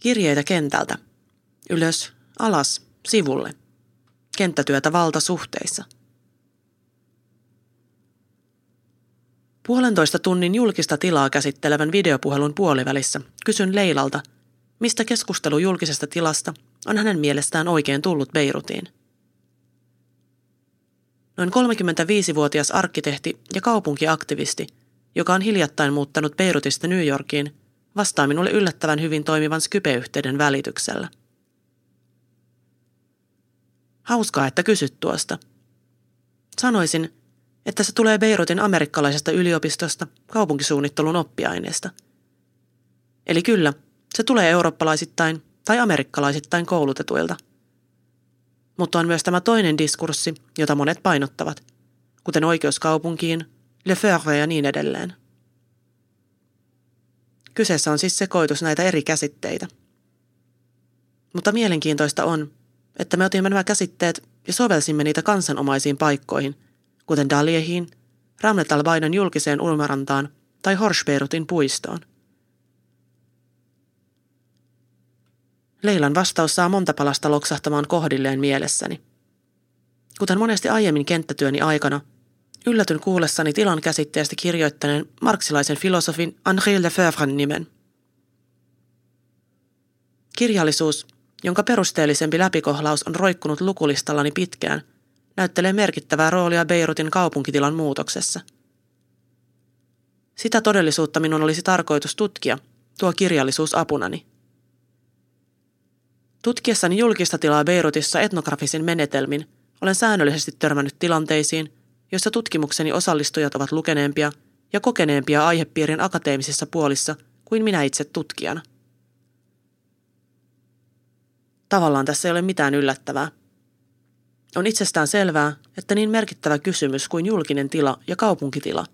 Kirjeitä kentältä. Ylös, alas, sivulle. Kenttätyötä valtasuhteissa. Puolentoista tunnin julkista tilaa käsittelevän videopuhelun puolivälissä kysyn Leilalta, mistä keskustelu julkisesta tilasta on hänen mielestään oikein tullut Beirutiin. Noin 35-vuotias arkkitehti ja kaupunkiaktivisti, joka on hiljattain muuttanut Beirutista New Yorkiin, vastaa minulle yllättävän hyvin toimivan Skype-yhteyden välityksellä. Hauskaa, että kysyt tuosta. Sanoisin, että se tulee Beirutin amerikkalaisesta yliopistosta kaupunkisuunnittelun oppiaineesta. Eli kyllä, se tulee eurooppalaisittain tai amerikkalaisittain koulutetuilta. Mutta on myös tämä toinen diskurssi, jota monet painottavat, kuten oikeus kaupunkiin, Le Feure ja niin edelleen. Kyseessä on siis sekoitus näitä eri käsitteitä. Mutta mielenkiintoista on, että me otimme nämä käsitteet ja sovelsimme niitä kansanomaisiin paikkoihin, kuten Daliehiin, Ramlet al julkiseen ulmarantaan tai Horsbeerutin puistoon. Leilan vastaus saa monta palasta loksahtamaan kohdilleen mielessäni. Kuten monesti aiemmin kenttätyöni aikana, yllätyn kuullessani tilan käsitteestä kirjoittaneen marksilaisen filosofin Henri Lefebvren nimen. Kirjallisuus, jonka perusteellisempi läpikohlaus on roikkunut lukulistallani pitkään, näyttelee merkittävää roolia Beirutin kaupunkitilan muutoksessa. Sitä todellisuutta minun olisi tarkoitus tutkia, tuo kirjallisuus apunani. Tutkiessani julkista tilaa Beirutissa etnografisin menetelmin olen säännöllisesti törmännyt tilanteisiin, joissa tutkimukseni osallistujat ovat lukeneempia ja kokeneempia aihepiirin akateemisissa puolissa kuin minä itse tutkijana. Tavallaan tässä ei ole mitään yllättävää. On itsestään selvää, että niin merkittävä kysymys kuin julkinen tila ja kaupunkitila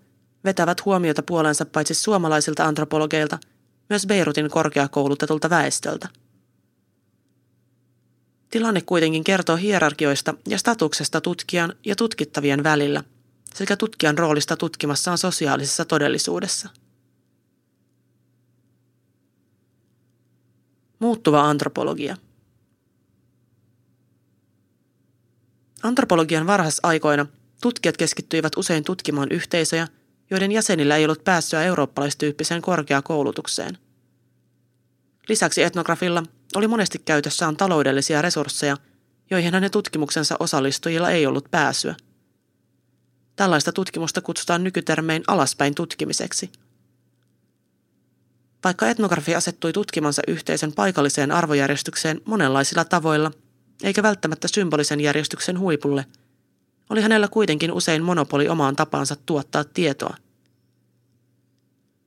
vetävät huomiota puolensa paitsi suomalaisilta antropologeilta, myös Beirutin korkeakoulutetulta väestöltä – Tilanne kuitenkin kertoo hierarkioista ja statuksesta tutkijan ja tutkittavien välillä sekä tutkijan roolista tutkimassaan sosiaalisessa todellisuudessa. Muuttuva antropologia. Antropologian varhaisaikoina tutkijat keskittyivät usein tutkimaan yhteisöjä, joiden jäsenillä ei ollut päässyä eurooppalaistyyppiseen korkeakoulutukseen. Lisäksi etnografilla oli monesti käytössään taloudellisia resursseja, joihin hänen tutkimuksensa osallistujilla ei ollut pääsyä. Tällaista tutkimusta kutsutaan nykytermein alaspäin tutkimiseksi. Vaikka etnografi asettui tutkimansa yhteisön paikalliseen arvojärjestykseen monenlaisilla tavoilla, eikä välttämättä symbolisen järjestyksen huipulle, oli hänellä kuitenkin usein monopoli omaan tapaansa tuottaa tietoa.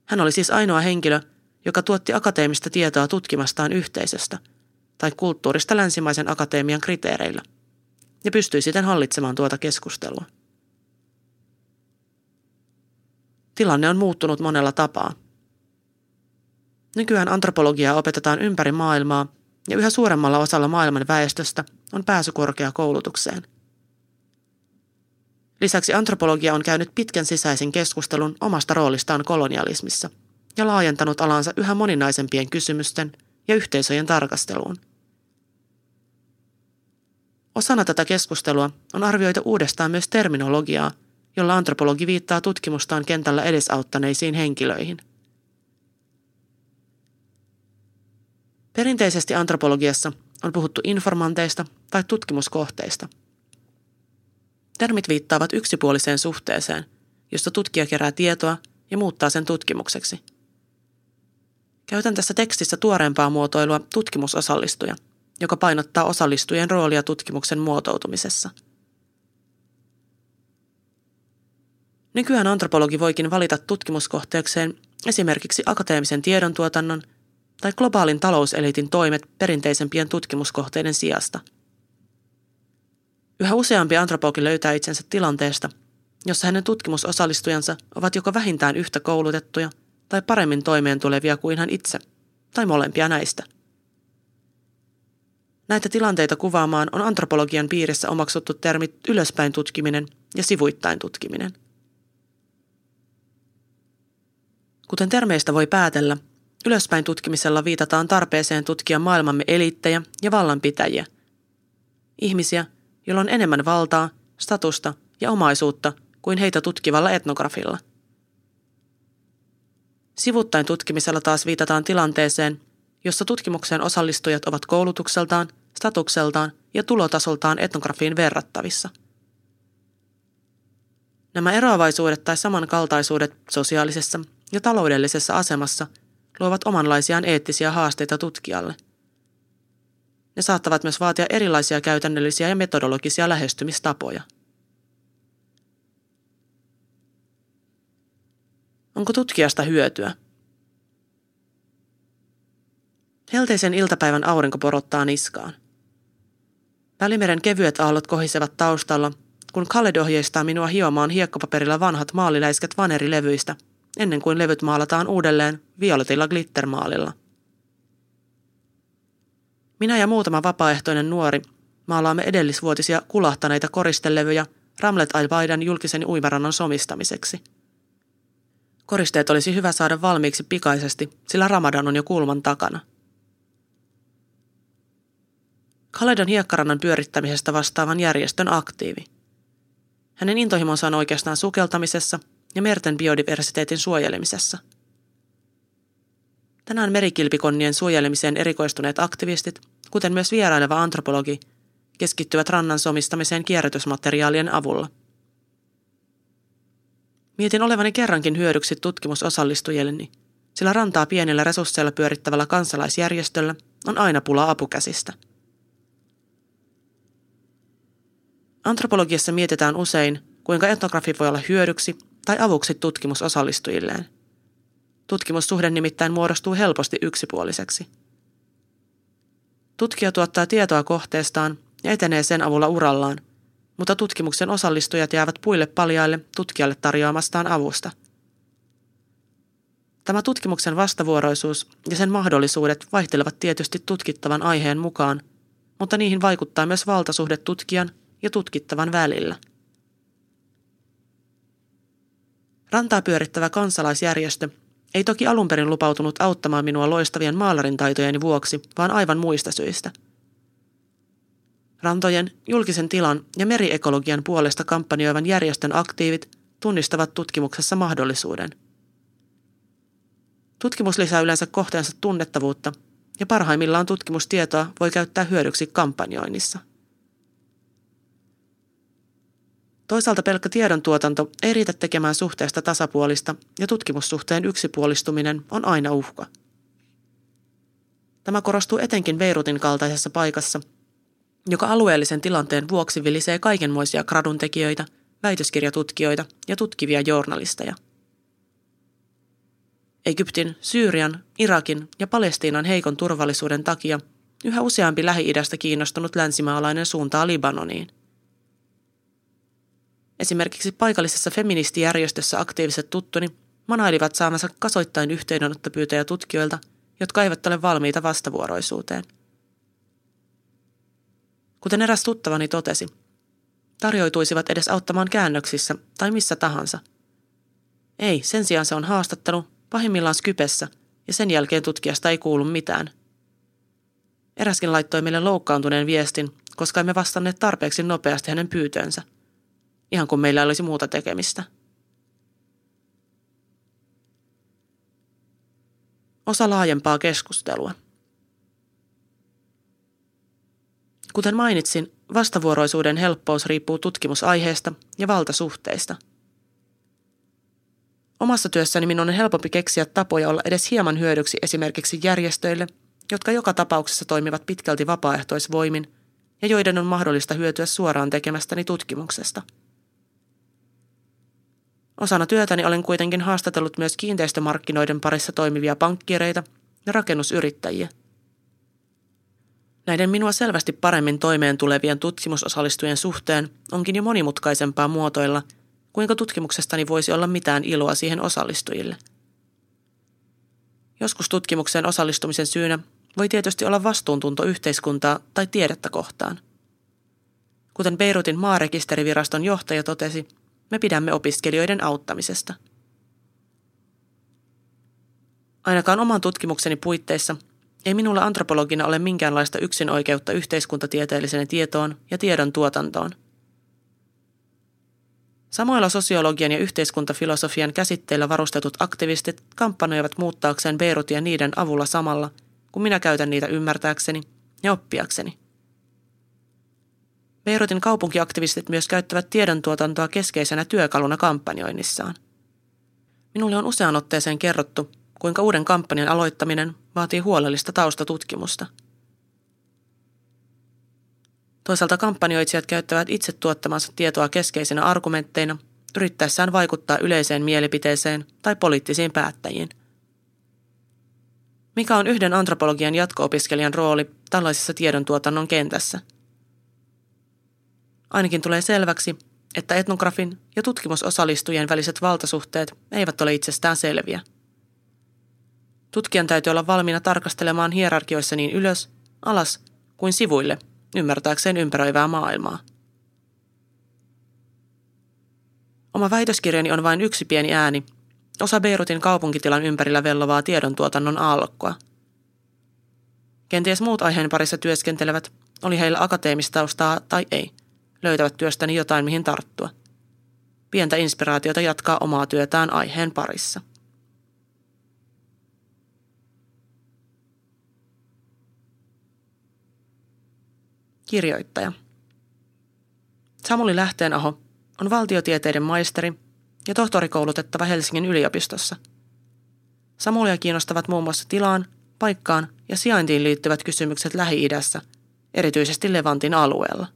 Hän oli siis ainoa henkilö, joka tuotti akateemista tietoa tutkimastaan yhteisöstä tai kulttuurista länsimaisen akatemian kriteereillä ja pystyi siten hallitsemaan tuota keskustelua. Tilanne on muuttunut monella tapaa. Nykyään antropologiaa opetetaan ympäri maailmaa ja yhä suuremmalla osalla maailman väestöstä on pääsy korkeakoulutukseen. Lisäksi antropologia on käynyt pitkän sisäisen keskustelun omasta roolistaan kolonialismissa – ja laajentanut alansa yhä moninaisempien kysymysten ja yhteisöjen tarkasteluun. Osana tätä keskustelua on arvioitu uudestaan myös terminologiaa, jolla antropologi viittaa tutkimustaan kentällä edesauttaneisiin henkilöihin. Perinteisesti antropologiassa on puhuttu informanteista tai tutkimuskohteista. Termit viittaavat yksipuoliseen suhteeseen, josta tutkija kerää tietoa ja muuttaa sen tutkimukseksi – Käytän tässä tekstissä tuoreempaa muotoilua tutkimusosallistuja, joka painottaa osallistujien roolia tutkimuksen muotoutumisessa. Nykyään antropologi voikin valita tutkimuskohteekseen esimerkiksi akateemisen tiedontuotannon tai globaalin talouseliitin toimet perinteisempien tutkimuskohteiden sijasta. Yhä useampi antropologi löytää itsensä tilanteesta, jossa hänen tutkimusosallistujansa ovat joko vähintään yhtä koulutettuja – tai paremmin toimeen tulevia kuin hän itse, tai molempia näistä. Näitä tilanteita kuvaamaan on antropologian piirissä omaksuttu termit ylöspäin tutkiminen ja sivuittain tutkiminen. Kuten termeistä voi päätellä, ylöspäin tutkimisella viitataan tarpeeseen tutkia maailmamme eliittejä ja vallanpitäjiä. Ihmisiä, joilla on enemmän valtaa, statusta ja omaisuutta kuin heitä tutkivalla etnografilla. Sivuttain tutkimisella taas viitataan tilanteeseen, jossa tutkimukseen osallistujat ovat koulutukseltaan, statukseltaan ja tulotasoltaan etnografiin verrattavissa. Nämä eroavaisuudet tai samankaltaisuudet sosiaalisessa ja taloudellisessa asemassa luovat omanlaisiaan eettisiä haasteita tutkijalle. Ne saattavat myös vaatia erilaisia käytännöllisiä ja metodologisia lähestymistapoja. Onko tutkijasta hyötyä? Helteisen iltapäivän aurinko porottaa niskaan. Välimeren kevyet aallot kohisevat taustalla, kun Khaled ohjeistaa minua hiomaan hiekkapaperilla vanhat maaliläiskät vanerilevyistä, ennen kuin levyt maalataan uudelleen violetilla glittermaalilla. Minä ja muutama vapaaehtoinen nuori maalaamme edellisvuotisia kulahtaneita koristelevyjä Ramlet Al julkisen uimarannan somistamiseksi. Koristeet olisi hyvä saada valmiiksi pikaisesti, sillä Ramadan on jo kulman takana – Kaledon hiekkarannan pyörittämisestä vastaavan järjestön aktiivi. Hänen intohimonsa on oikeastaan sukeltamisessa ja merten biodiversiteetin suojelemisessa. Tänään merikilpikonnien suojelemiseen erikoistuneet aktivistit, kuten myös vieraileva antropologi, keskittyvät rannan somistamiseen kierrätysmateriaalien avulla. Mietin olevani kerrankin hyödyksi tutkimusosallistujilleni, sillä rantaa pienillä resursseilla pyörittävällä kansalaisjärjestöllä on aina pula apukäsistä – Antropologiassa mietitään usein, kuinka etnografi voi olla hyödyksi tai avuksi tutkimusosallistujilleen. Tutkimussuhde nimittäin muodostuu helposti yksipuoliseksi. Tutkija tuottaa tietoa kohteestaan ja etenee sen avulla urallaan, mutta tutkimuksen osallistujat jäävät puille paljaille tutkijalle tarjoamastaan avusta. Tämä tutkimuksen vastavuoroisuus ja sen mahdollisuudet vaihtelevat tietysti tutkittavan aiheen mukaan, mutta niihin vaikuttaa myös valtasuhde tutkijan ja tutkittavan välillä. Rantaa pyörittävä kansalaisjärjestö ei toki alun perin lupautunut auttamaan minua loistavien maalarin taitojeni vuoksi, vaan aivan muista syistä. Rantojen, julkisen tilan ja meriekologian puolesta kampanjoivan järjestön aktiivit tunnistavat tutkimuksessa mahdollisuuden. Tutkimus lisää yleensä kohteensa tunnettavuutta ja parhaimmillaan tutkimustietoa voi käyttää hyödyksi kampanjoinnissa. Toisaalta pelkkä tiedon tuotanto ei riitä tekemään suhteesta tasapuolista ja tutkimussuhteen yksipuolistuminen on aina uhka. Tämä korostuu etenkin Beirutin kaltaisessa paikassa, joka alueellisen tilanteen vuoksi vilisee kaikenmoisia graduntekijöitä, väitöskirjatutkijoita ja tutkivia journalisteja. Egyptin, Syyrian, Irakin ja Palestiinan heikon turvallisuuden takia yhä useampi Lähi-idästä kiinnostunut länsimaalainen suuntaa Libanoniin. Esimerkiksi paikallisessa feministijärjestössä aktiiviset tuttuni manailivat saamansa kasoittain yhteydenottopyytäjä tutkijoilta, jotka eivät ole valmiita vastavuoroisuuteen. Kuten eräs tuttavani totesi, tarjoituisivat edes auttamaan käännöksissä tai missä tahansa. Ei, sen sijaan se on haastattelu, pahimmillaan Skypessä, ja sen jälkeen tutkijasta ei kuulu mitään. Eräskin laittoi meille loukkaantuneen viestin, koska emme vastanneet tarpeeksi nopeasti hänen pyytöönsä – ihan kuin meillä olisi muuta tekemistä. Osa laajempaa keskustelua. Kuten mainitsin, vastavuoroisuuden helppous riippuu tutkimusaiheesta ja valtasuhteista. Omassa työssäni minun on helpompi keksiä tapoja olla edes hieman hyödyksi esimerkiksi järjestöille, jotka joka tapauksessa toimivat pitkälti vapaaehtoisvoimin ja joiden on mahdollista hyötyä suoraan tekemästäni tutkimuksesta – Osana työtäni olen kuitenkin haastatellut myös kiinteistömarkkinoiden parissa toimivia pankkireita ja rakennusyrittäjiä. Näiden minua selvästi paremmin toimeen tulevien tutkimusosallistujien suhteen onkin jo monimutkaisempaa muotoilla, kuinka tutkimuksestani voisi olla mitään iloa siihen osallistujille. Joskus tutkimukseen osallistumisen syynä voi tietysti olla vastuuntunto yhteiskuntaa tai tiedettä kohtaan. Kuten Beirutin maarekisteriviraston johtaja totesi – me pidämme opiskelijoiden auttamisesta. Ainakaan oman tutkimukseni puitteissa ei minulla antropologina ole minkäänlaista yksinoikeutta yhteiskuntatieteelliseen tietoon ja tiedon tuotantoon. Samoilla sosiologian ja yhteiskuntafilosofian käsitteillä varustetut aktivistit kampanjoivat muuttaakseen Beirutia niiden avulla samalla, kun minä käytän niitä ymmärtääkseni ja oppiakseni. Beirutin kaupunkiaktivistit myös käyttävät tiedontuotantoa keskeisenä työkaluna kampanjoinnissaan. Minulle on usean otteeseen kerrottu, kuinka uuden kampanjan aloittaminen vaatii huolellista taustatutkimusta. Toisaalta kampanjoitsijat käyttävät itse tuottamansa tietoa keskeisinä argumentteina yrittäessään vaikuttaa yleiseen mielipiteeseen tai poliittisiin päättäjiin. Mikä on yhden antropologian jatko-opiskelijan rooli tällaisessa tiedontuotannon kentässä? Ainakin tulee selväksi, että etnografin ja tutkimusosallistujien väliset valtasuhteet eivät ole itsestään selviä. Tutkijan täytyy olla valmiina tarkastelemaan hierarkioissa niin ylös, alas kuin sivuille, ymmärtääkseen ympäröivää maailmaa. Oma väitöskirjani on vain yksi pieni ääni, osa Beirutin kaupunkitilan ympärillä vellovaa tiedontuotannon aallokkoa. Kenties muut aiheen parissa työskentelevät, oli heillä akateemistaustaa tai ei, löytävät työstäni jotain mihin tarttua. Pientä inspiraatiota jatkaa omaa työtään aiheen parissa. Kirjoittaja. Samuli Lähteenaho on valtiotieteiden maisteri ja tohtorikoulutettava Helsingin yliopistossa. Samulia kiinnostavat muun muassa tilaan, paikkaan ja sijaintiin liittyvät kysymykset Lähi-idässä, erityisesti Levantin alueella.